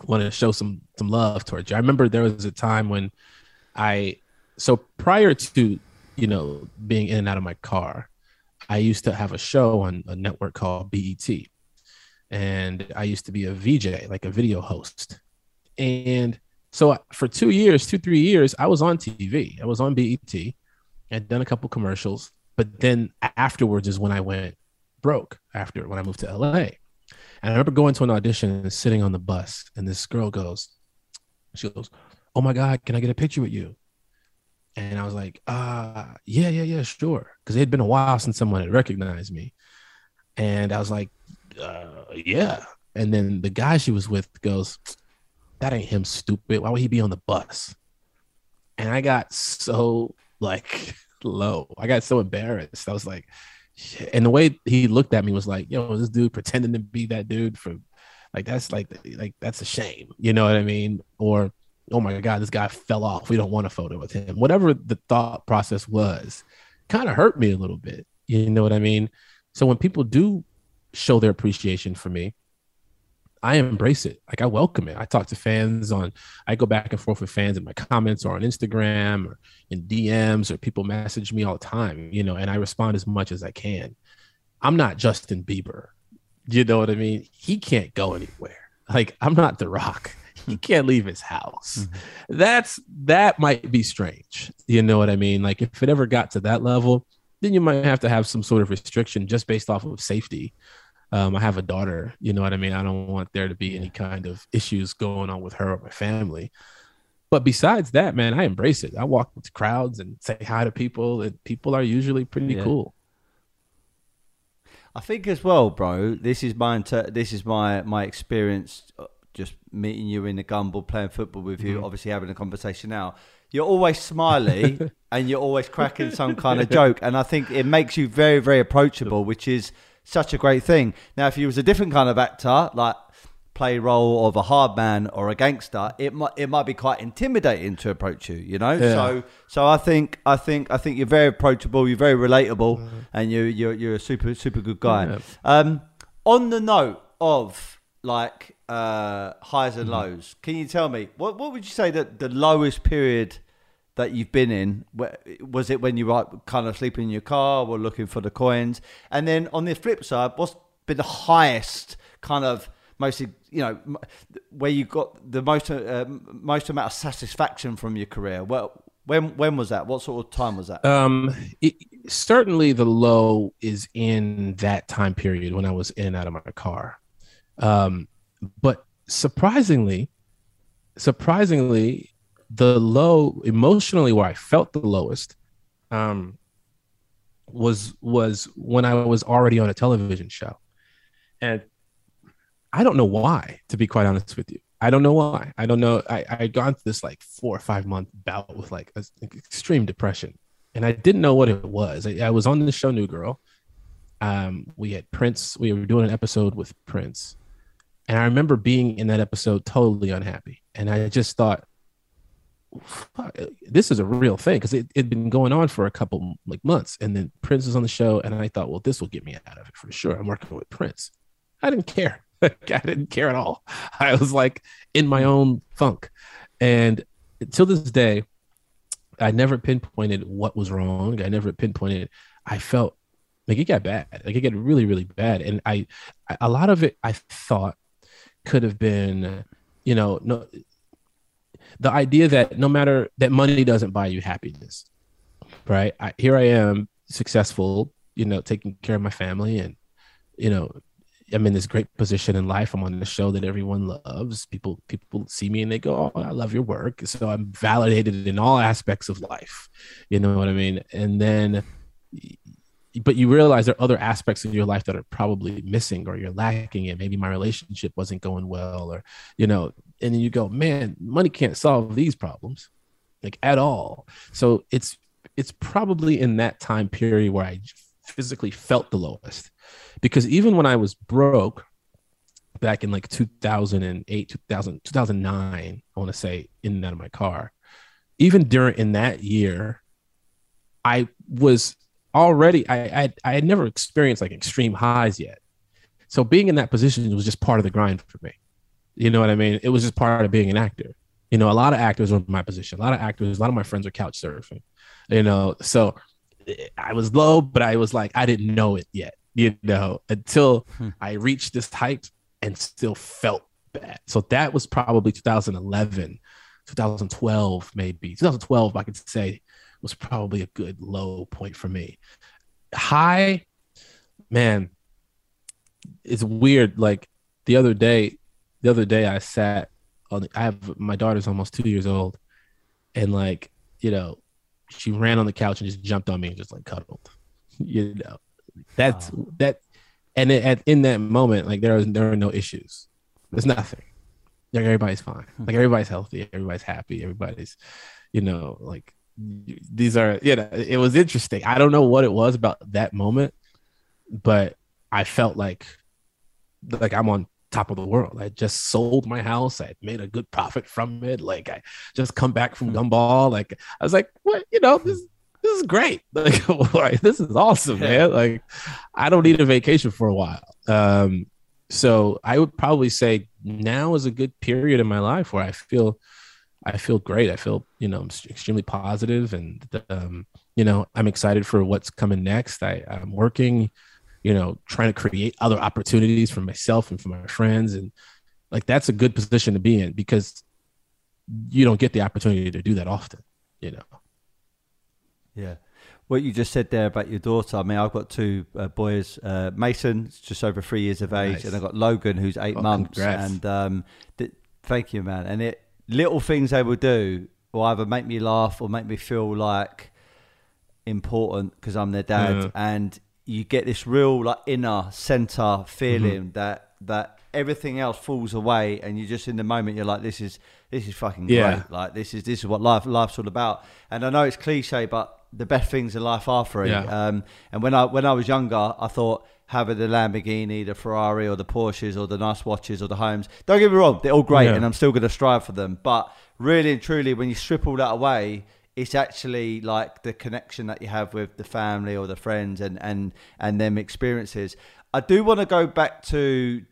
want to show some some love towards you. I remember there was a time when I so prior to, you know, being in and out of my car, I used to have a show on a network called BET. And I used to be a VJ, like a video host. And so for two years, two, three years, I was on TV. I was on BET. I'd done a couple commercials, but then afterwards is when I went broke after when I moved to LA. And I remember going to an audition and sitting on the bus, and this girl goes, she goes, Oh my God, can I get a picture with you? And I was like, uh, yeah, yeah, yeah, sure. Because it had been a while since someone had recognized me. And I was like, uh, yeah. And then the guy she was with goes, that ain't him stupid. Why would he be on the bus? And I got so like low. I got so embarrassed. I was like, Shit. and the way he looked at me was like, yo, this dude pretending to be that dude for like that's like like that's a shame. You know what I mean? Or oh my god, this guy fell off. We don't want a photo with him. Whatever the thought process was, kind of hurt me a little bit. You know what I mean? So when people do show their appreciation for me, I embrace it. Like I welcome it. I talk to fans on, I go back and forth with fans in my comments or on Instagram or in DMs or people message me all the time, you know, and I respond as much as I can. I'm not Justin Bieber. You know what I mean? He can't go anywhere. Like I'm not The Rock. He can't leave his house. Mm-hmm. That's that might be strange. You know what I mean? Like if it ever got to that level, then you might have to have some sort of restriction just based off of safety um, I have a daughter, you know what I mean? I don't want there to be any kind of issues going on with her or my family. But besides that, man, I embrace it. I walk with crowds and say hi to people, and people are usually pretty yeah. cool. I think as well, bro. This is my inter- this is my my experience. Uh, just meeting you in the gumball, playing football with you, mm-hmm. obviously having a conversation now. You're always smiley and you're always cracking some kind of joke, and I think it makes you very, very approachable, which is such a great thing. Now, if he was a different kind of actor, like play role of a hard man or a gangster, it might it might be quite intimidating to approach you. You know, yeah. so so I think I think I think you're very approachable. You're very relatable, mm-hmm. and you you're you're a super super good guy. Yeah. Um, on the note of like uh, highs and mm-hmm. lows, can you tell me what what would you say that the lowest period that you've been in? Was it when you were kind of sleeping in your car or looking for the coins? And then on the flip side, what's been the highest kind of mostly you know where you got the most uh, most amount of satisfaction from your career? Well, when when was that? What sort of time was that? Um, it, certainly the low is in that time period when I was in and out of my car. Um, but surprisingly, surprisingly, the low emotionally where I felt the lowest um, was was when I was already on a television show, and I don't know why. To be quite honest with you, I don't know why. I don't know. I I had gone through this like four or five month bout with like a, extreme depression, and I didn't know what it was. I, I was on the show New Girl. Um, we had Prince. We were doing an episode with Prince, and I remember being in that episode totally unhappy, and I just thought Uh, this is a real thing because it had been going on for a couple like months and then prince was on the show and i thought well this will get me out of it for sure. I'm working with prince. I didn't care. I didn't care at all. I was like in my own funk. And till this day i never pinpointed what was wrong. I never pinpointed i felt Like it got bad. Like it got really, really bad. And I, I a lot of it I thought could have been, you know, no the idea that no matter that money doesn't buy you happiness. Right. I, here I am successful, you know, taking care of my family and, you know, I'm in this great position in life. I'm on the show that everyone loves. People people see me and they go, "Oh, I love your work." So I'm validated in all aspects of life. You know what I mean? And then but you realize there are other aspects of your life that are probably missing or you're lacking it. Maybe my relationship wasn't going well or you know, and then you go, "Man, money can't solve these problems." Like at all. So it's it's probably in that time period where I physically felt the lowest because even when I was broke back in like 2008, 2000, 2009, I want to say in and out of my car, even during in that year, I was already, I, I, I had never experienced like extreme highs yet. So being in that position was just part of the grind for me. You know what I mean? It was just part of being an actor. You know, a lot of actors were in my position. A lot of actors, a lot of my friends are couch surfing. You know, so I was low, but I was like, I didn't know it yet you know, until hmm. I reached this height and still felt bad. So that was probably 2011, 2012, maybe 2012, I could say was probably a good low point for me. High, man, it's weird. Like the other day, the other day I sat on, the, I have my daughter's almost two years old, and like, you know, she ran on the couch and just jumped on me and just like cuddled, you know, that's wow. that, and at, in that moment, like there was there are no issues. There's nothing. Like everybody's fine. Hmm. Like everybody's healthy. Everybody's happy. Everybody's, you know, like these are. You know, it was interesting. I don't know what it was about that moment, but I felt like, like I'm on top of the world. I just sold my house. I made a good profit from it. Like I just come back from hmm. Gumball. Like I was like, what? You know, this this is great. Like, this is awesome, man. Like, I don't need a vacation for a while. Um, so I would probably say now is a good period in my life where I feel, I feel great. I feel, you know, I'm extremely positive and, um, you know, I'm excited for what's coming next. I, I'm working, you know, trying to create other opportunities for myself and for my friends. And like, that's a good position to be in because you don't get the opportunity to do that often, you know? Yeah. What you just said there about your daughter, I mean, I've got two uh, boys. Uh, Mason's just over three years of age, nice. and I've got Logan, who's eight oh, months. Congrats. And um, th- thank you, man. And it little things they will do will either make me laugh or make me feel like important because I'm their dad. Yeah. And you get this real like inner center feeling mm-hmm. that that everything else falls away, and you're just in the moment. You're like, this is this is fucking yeah. great. Like this is this is what life life's all about. And I know it's cliche, but the best things in life are free. Yeah. Um, and when I when I was younger, I thought having the Lamborghini, the Ferrari, or the Porsches, or the nice watches, or the homes. Don't get me wrong, they're all great, yeah. and I'm still going to strive for them. But really and truly, when you strip all that away, it's actually like the connection that you have with the family or the friends and and and them experiences. I do want to go back to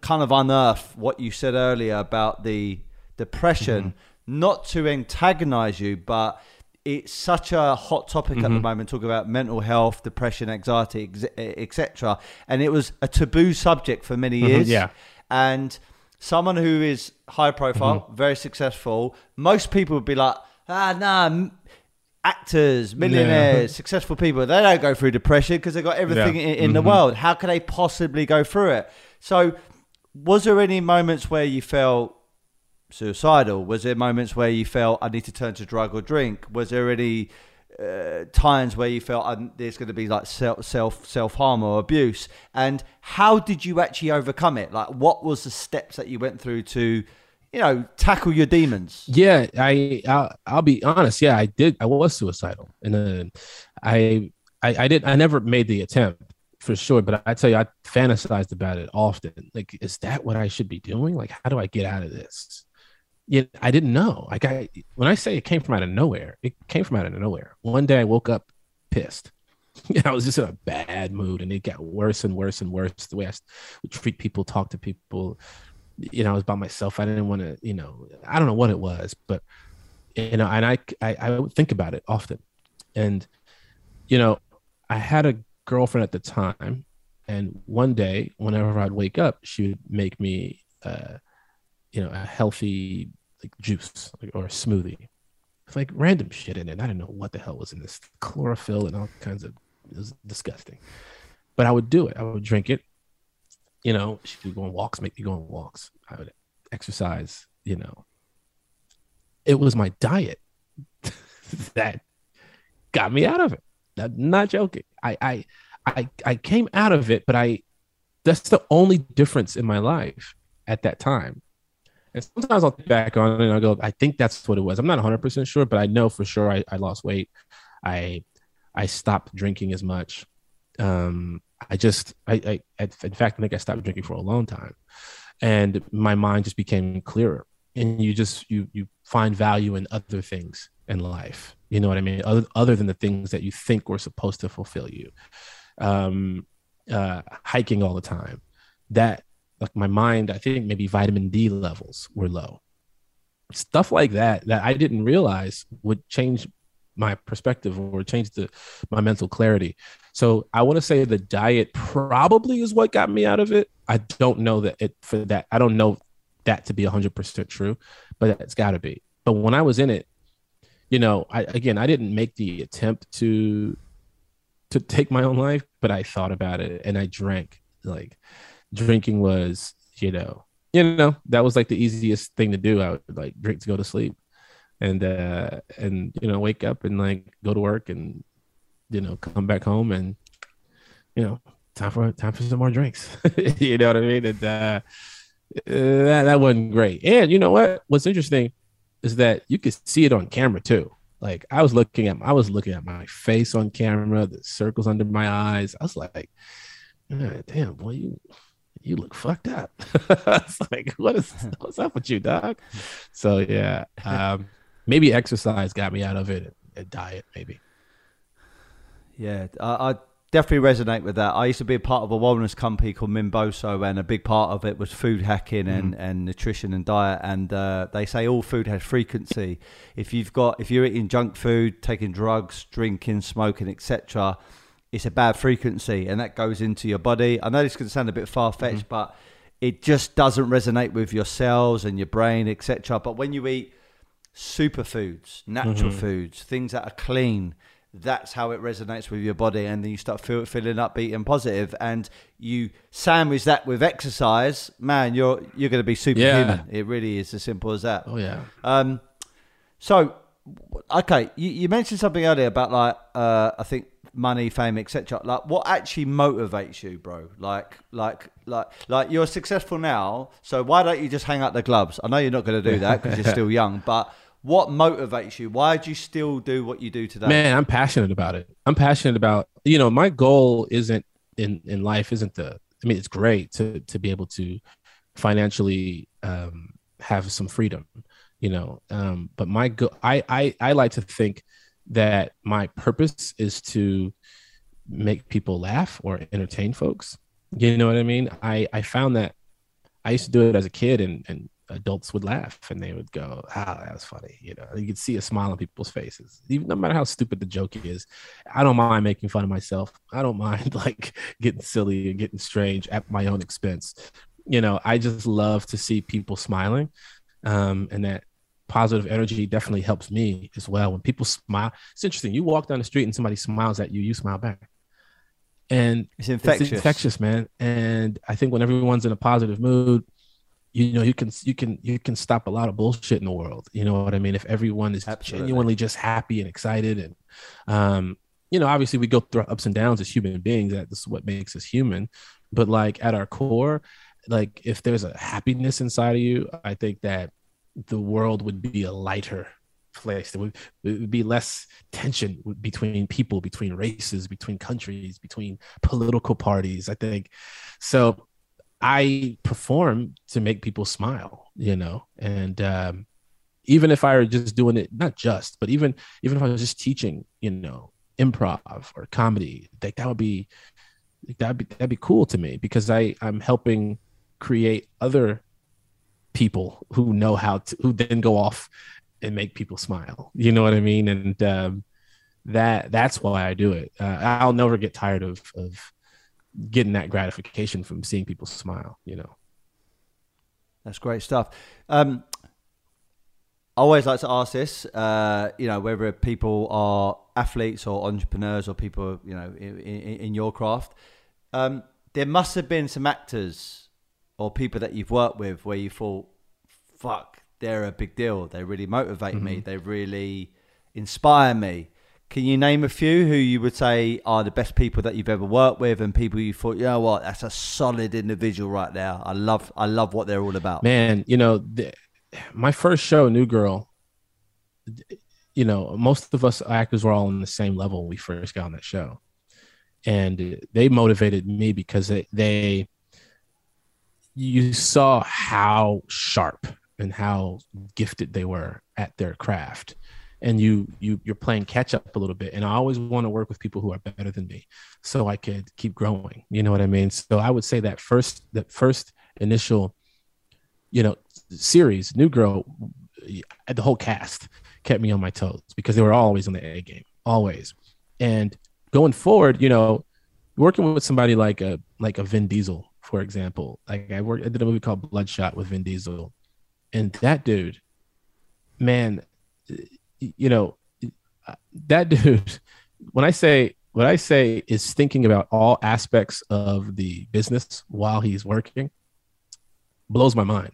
kind of unearth what you said earlier about the depression, mm-hmm. not to antagonize you, but it's such a hot topic mm-hmm. at the mm-hmm. moment talking about mental health depression anxiety etc and it was a taboo subject for many mm-hmm, years mm-hmm, yeah and someone who is high profile mm-hmm. very successful most people would be like ah nah actors millionaires yeah. successful people they don't go through depression because they've got everything yeah. in, in the mm-hmm. world how can they possibly go through it so was there any moments where you felt suicidal? Was there moments where you felt I need to turn to drug or drink? Was there any uh, times where you felt there's going to be like self self self harm or abuse? And how did you actually overcome it? Like, what was the steps that you went through to, you know, tackle your demons? Yeah, I I'll, I'll be honest. Yeah, I did. I was suicidal, and then I, I I did. I never made the attempt for sure. But I tell you, I fantasized about it often. Like, is that what I should be doing? Like, how do I get out of this? Yeah, I didn't know. Like I, when I say it came from out of nowhere, it came from out of nowhere. One day I woke up pissed. I was just in a bad mood, and it got worse and worse and worse. The way I would treat people, talk to people, you know, I was by myself. I didn't want to, you know, I don't know what it was, but you know, and I, I, I would think about it often, and you know, I had a girlfriend at the time, and one day, whenever I'd wake up, she would make me, uh, you know, a healthy like juice or a smoothie. It's like random shit in it. I didn't know what the hell was in this chlorophyll and all kinds of. It was disgusting, but I would do it. I would drink it. You know, she would go on walks, make me go on walks. I would exercise. You know, it was my diet that got me out of it. I'm not joking. I, I I I came out of it, but I that's the only difference in my life at that time. And sometimes I'll think back on it and I go, I think that's what it was. I'm not 100 percent sure, but I know for sure I, I lost weight. I I stopped drinking as much. Um, I just I, I in fact I think I stopped drinking for a long time, and my mind just became clearer. And you just you you find value in other things in life. You know what I mean? Other, other than the things that you think were supposed to fulfill you. Um, uh, hiking all the time. That like my mind, I think maybe vitamin D levels were low. Stuff like that that I didn't realize would change my perspective or change the my mental clarity. So I want to say the diet probably is what got me out of it. I don't know that it for that. I don't know that to be 100% true, but it's got to be. But when I was in it, you know, I again, I didn't make the attempt to to take my own life, but I thought about it and I drank. Like drinking was, you know, you know, that was like the easiest thing to do. I would like drink to go to sleep and uh and you know, wake up and like go to work and you know, come back home and you know, time for time for some more drinks. you know what I mean? And uh, that, that wasn't great. And you know what? What's interesting is that you could see it on camera too. Like I was looking at I was looking at my face on camera, the circles under my eyes. I was like, damn, boy, you you look fucked up. it's like, what is what's up with you, dog? So yeah. Um, maybe exercise got me out of it. A diet, maybe. Yeah, I, I definitely resonate with that. I used to be a part of a wellness company called Mimboso, and a big part of it was food hacking and, mm. and nutrition and diet. And uh, they say all food has frequency. If you've got, if you're eating junk food, taking drugs, drinking, smoking, etc., it's a bad frequency, and that goes into your body. I know this can sound a bit far fetched, mm. but it just doesn't resonate with your cells and your brain, etc. But when you eat superfoods, natural mm-hmm. foods, things that are clean that's how it resonates with your body and then you start feel, feeling upbeat and positive and you sandwich that with exercise man you're you're going to be superhuman yeah. it really is as simple as that oh yeah um so okay you, you mentioned something earlier about like uh i think money fame etc like what actually motivates you bro like like like like you're successful now so why don't you just hang up the gloves i know you're not going to do that because you're still young but what motivates you? Why do you still do what you do today? Man, I'm passionate about it. I'm passionate about, you know, my goal isn't in in life isn't the I mean, it's great to to be able to financially um have some freedom, you know. Um, but my go I, I I like to think that my purpose is to make people laugh or entertain folks. You know what I mean? I I found that I used to do it as a kid and and adults would laugh and they would go, "Ah, that was funny." You know, you could see a smile on people's faces, even no matter how stupid the joke is. I don't mind making fun of myself. I don't mind like getting silly and getting strange at my own expense. You know, I just love to see people smiling, um, and that positive energy definitely helps me as well. When people smile, it's interesting. You walk down the street and somebody smiles at you, you smile back. And it's infectious. It's infectious, man. And I think when everyone's in a positive mood, you know you can you can you can stop a lot of bullshit in the world you know what i mean if everyone is Absolutely. genuinely just happy and excited and um you know obviously we go through ups and downs as human beings that this is what makes us human but like at our core like if there's a happiness inside of you i think that the world would be a lighter place. There would, it would be less tension between people between races between countries between political parties i think. So I perform to make people smile, you know, and um, even if I were just doing it, not just, but even even if I was just teaching, you know, improv or comedy, like that would be that'd be that'd be cool to me because I I'm helping create other people who know how to who then go off and make people smile. You know what I mean? And um, that that's why I do it. Uh, I'll never get tired of of getting that gratification from seeing people smile. You know, that's great stuff. Um, I always like to ask this, uh, you know, whether people are athletes or entrepreneurs or people, you know, in, in, in your craft. Um, there must have been some actors or people that you've worked with where you thought, fuck, they're a big deal. They really motivate mm-hmm. me. They really inspire me. Can you name a few who you would say are the best people that you've ever worked with, and people you thought, you know what, that's a solid individual right there. I love, I love what they're all about. Man, you know, the, my first show, New Girl. You know, most of us actors were all on the same level when we first got on that show, and they motivated me because they, they you saw how sharp and how gifted they were at their craft. And you you you're playing catch up a little bit. And i always want to work with people who are better than me so i could keep growing. You know what i mean? So i would say that first that first initial you know series new girl the whole cast kept me on my toes because they were always on the a game always. And going forward you know working with somebody like a like a vin diesel for example like i worked i did a movie called bloodshot with vin diesel. And that dude man you know uh, that dude when i say what i say is thinking about all aspects of the business while he's working blows my mind.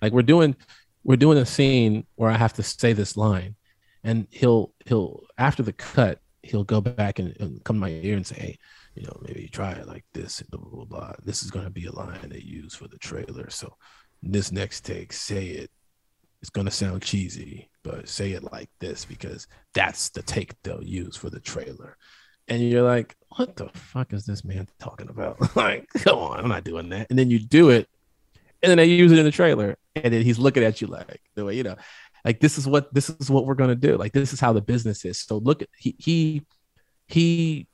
Like we're doing we're doing a scene where i have to say this line and he'll he'll after the cut he'll go back and, and come to my ear and say hey you know maybe try it like this blah blah blah, blah. this is going to be a line they use for the trailer so this next take, say it. It's gonna sound cheesy, but say it like this because that's the take they'll use for the trailer. And you're like, what the fuck is this man talking about? like, come on, I'm not doing that. And then you do it, and then they use it in the trailer, and then he's looking at you like the way you know, like this is what this is what we're gonna do. Like this is how the business is. So look at he he he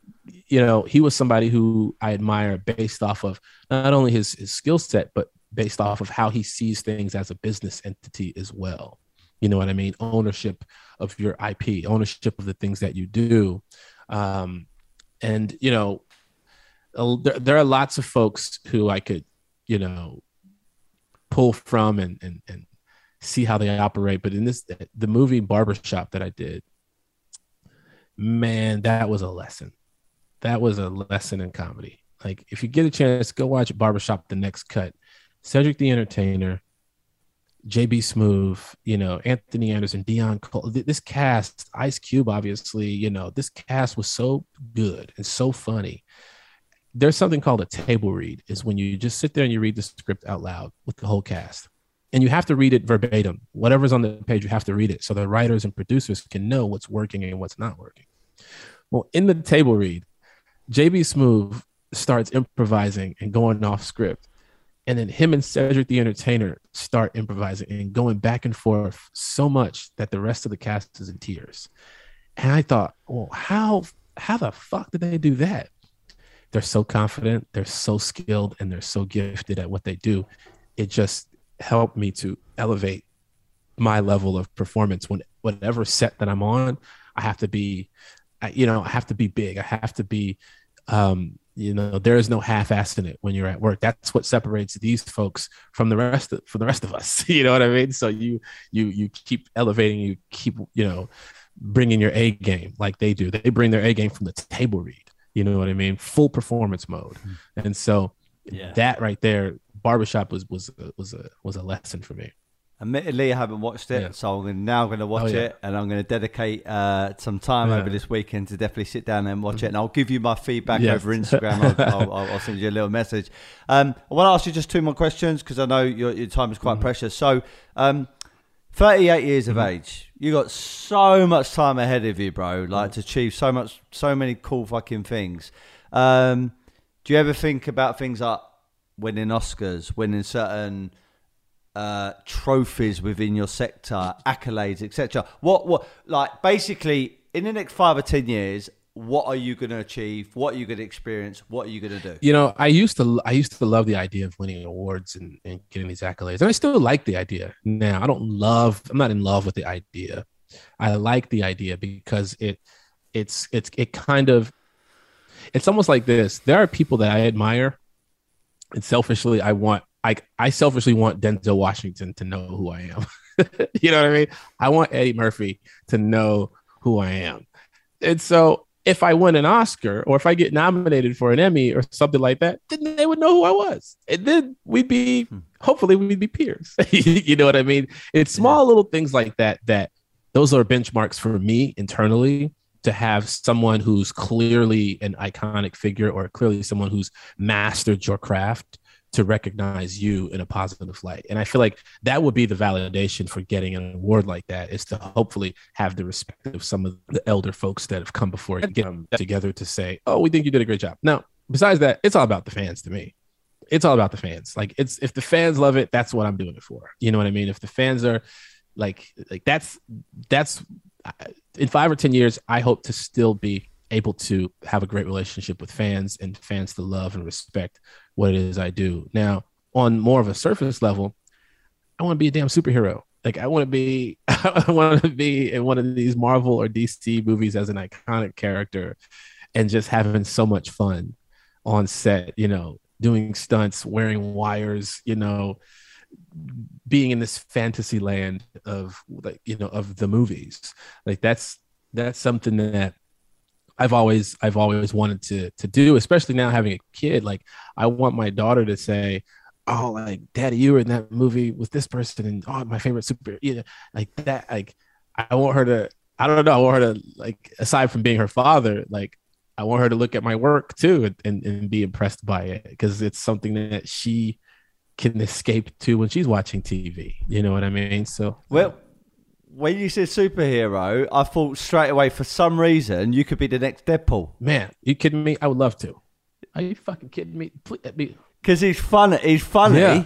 you know he was somebody who i admire based off of not only his, his skill set but based off of how he sees things as a business entity as well. You know what I mean? Ownership of your IP, ownership of the things that you do. Um, and, you know, there, there are lots of folks who I could, you know, pull from and, and, and see how they operate. But in this, the movie Barbershop that I did, man, that was a lesson. That was a lesson in comedy. Like, if you get a chance, go watch Barbershop The Next Cut Cedric the Entertainer, JB Smoove, you know, Anthony Anderson, Deon Cole, this cast, Ice Cube, obviously, you know, this cast was so good and so funny. There's something called a table read, is when you just sit there and you read the script out loud with the whole cast. And you have to read it verbatim. Whatever's on the page, you have to read it so the writers and producers can know what's working and what's not working. Well, in the table read, JB Smoove starts improvising and going off script and then him and Cedric the Entertainer start improvising and going back and forth so much that the rest of the cast is in tears. And I thought, well, how how the fuck did they do that? They're so confident, they're so skilled, and they're so gifted at what they do. It just helped me to elevate my level of performance when whatever set that I'm on, I have to be, you know, I have to be big. I have to be um, you know there is no half-ass in it when you're at work. That's what separates these folks from the rest of from the rest of us. You know what i mean? So you you you keep elevating you keep you know bringing your a game like they do. They bring their a game from the table read. You know what i mean? Full performance mode. Hmm. and so yeah. that right there barbershop was was was a was a lesson for me Admittedly, I haven't watched it, yeah. so I'm now going to watch oh, yeah. it, and I'm going to dedicate uh, some time yeah. over this weekend to definitely sit down and watch it. And I'll give you my feedback yes. over Instagram. I'll, I'll, I'll, send you a little message. Um, I want to ask you just two more questions because I know your, your, time is quite mm-hmm. precious. So, um, 38 years mm-hmm. of age, you got so much time ahead of you, bro. Like mm-hmm. to achieve so much, so many cool fucking things. Um, do you ever think about things like winning Oscars, winning certain uh, trophies within your sector, accolades, etc. What what like basically in the next five or ten years, what are you going to achieve? What are you going to experience? What are you going to do? You know, I used to I used to love the idea of winning awards and, and getting these accolades, and I still like the idea. Now, I don't love. I'm not in love with the idea. I like the idea because it it's it's it kind of it's almost like this. There are people that I admire, and selfishly, I want I I selfishly want Denzel Washington to know who I am. you know what I mean? I want Eddie Murphy to know who I am. And so if I win an Oscar or if I get nominated for an Emmy or something like that, then they would know who I was. And then we'd be, hmm. hopefully, we'd be peers. you know what I mean? It's small little things like that that those are benchmarks for me internally to have someone who's clearly an iconic figure or clearly someone who's mastered your craft to recognize you in a positive light. And I feel like that would be the validation for getting an award like that is to hopefully have the respect of some of the elder folks that have come before and get them together to say, oh, we think you did a great job. Now, besides that, it's all about the fans to me. It's all about the fans. Like it's if the fans love it, that's what I'm doing it for. You know what I mean? If the fans are like like that's that's in five or ten years, I hope to still be able to have a great relationship with fans and fans to love and respect what it is I do. Now, on more of a surface level, I want to be a damn superhero. Like I want to be, I want to be in one of these Marvel or DC movies as an iconic character, and just having so much fun on set. You know, doing stunts, wearing wires. You know, being in this fantasy land of like you know of the movies. Like that's that's something that I've always I've always wanted to to do, especially now having a kid. Like I want my daughter to say, "Oh, like Daddy, you were in that movie with this person, and oh, my favorite super." You know, like that. Like I want her to. I don't know. I want her to like aside from being her father, like I want her to look at my work too and, and, and be impressed by it because it's something that she can escape to when she's watching TV. You know what I mean? So well, when you said superhero, I thought straight away for some reason you could be the next Deadpool. Man, you kidding me? I would love to. Are you fucking kidding me? Because he's funny. He's funny. Yeah.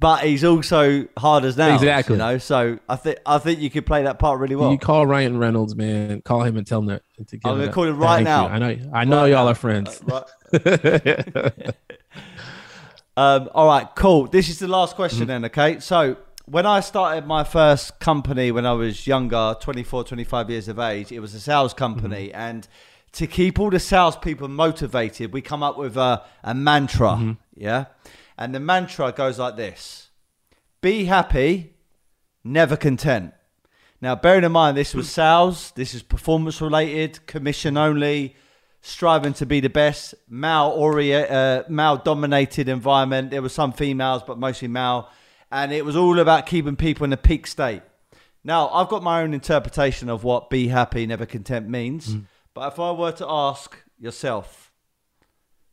But he's also hard as nails. Exactly. You know, so I think I think you could play that part really well. You call Ryan Reynolds, man. Call him and tell him that. To. I'm gonna call him right Thank now. You. I know. I know right y'all now. are friends. Uh, right. um, all right, cool. This is the last question mm-hmm. then. Okay, so when I started my first company when I was younger, 24, 25 years of age, it was a sales company. Mm-hmm. And to keep all the salespeople motivated, we come up with a, a mantra. Mm-hmm. Yeah. And the mantra goes like this Be happy, never content. Now, bearing in mind, this was sales, this is performance related, commission only, striving to be the best, male uh, male dominated environment. There were some females, but mostly male and it was all about keeping people in a peak state. Now, I've got my own interpretation of what be happy, never content means. Mm. But if I were to ask yourself,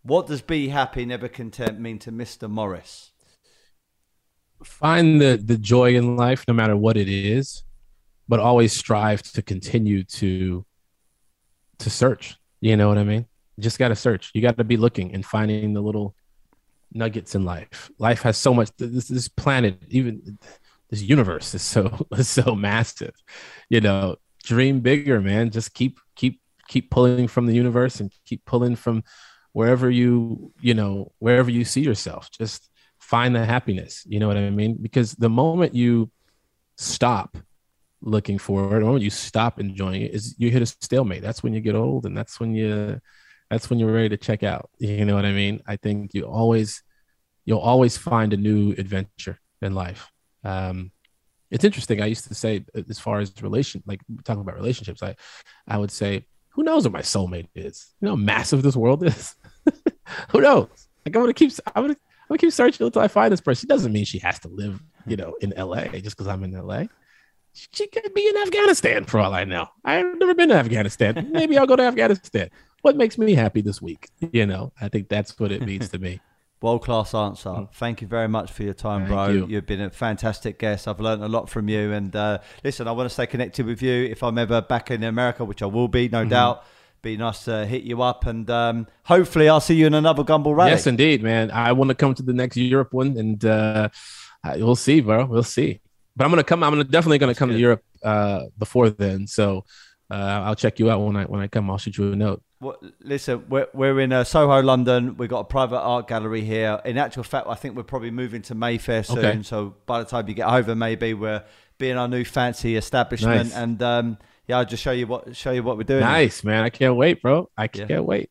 what does be happy, never content mean to Mr. Morris? Find the, the joy in life, no matter what it is, but always strive to continue to to search. You know what I mean? You just got to search. You got to be looking and finding the little nuggets in life. Life has so much. This this planet, even this universe, is so so massive. You know, dream bigger, man. Just keep keep keep pulling from the universe and keep pulling from wherever you you know wherever you see yourself. Just find the happiness. You know what I mean? Because the moment you stop looking for it, or when you stop enjoying it, is you hit a stalemate. That's when you get old, and that's when you that's when you're ready to check out. You know what I mean? I think you always you'll always find a new adventure in life. Um, it's interesting. I used to say, as far as relation, like talking about relationships, I, I would say, who knows what my soulmate is? You know, how massive this world is. who knows? Like I'm gonna keep, I'm gonna, I'm gonna keep searching until I find this person. It doesn't mean she has to live, you know, in LA just because I'm in LA. She could be in Afghanistan for all I know. I've never been to Afghanistan. Maybe I'll go to Afghanistan. What makes me happy this week? You know, I think that's what it means to me. World class answer. Mm. Thank you very much for your time, Thank bro. You. have been a fantastic guest. I've learned a lot from you. And uh, listen, I want to stay connected with you. If I'm ever back in America, which I will be, no mm-hmm. doubt, be nice to hit you up. And um, hopefully, I'll see you in another Gumball Rally. Yes, indeed, man. I want to come to the next Europe one, and uh, we'll see, bro. We'll see. But I'm gonna come. I'm gonna, definitely gonna come good. to Europe uh, before then. So uh, I'll check you out when I when I come. I'll shoot you a note. Well, listen, we're, we're in uh, Soho, London. We've got a private art gallery here. In actual fact, I think we're probably moving to Mayfair soon. Okay. So by the time you get over, maybe we're being our new fancy establishment. Nice. And um, yeah, I'll just show you what show you what we're doing. Nice, man. I can't wait, bro. I can't Yeah. wait.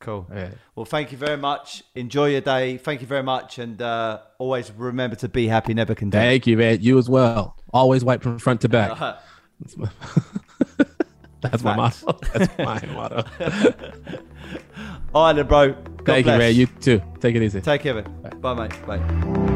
Cool. Yeah. Well, thank you very much. Enjoy your day. Thank you very much, and uh, always remember to be happy, never condemn. Thank you, man. You as well. Always wipe from front to back. That's my, That's my Max. motto. That's my motto. All right, then, bro. God Thank you, man. You too. Take it easy. Take care of it. Bye, mate. Bye.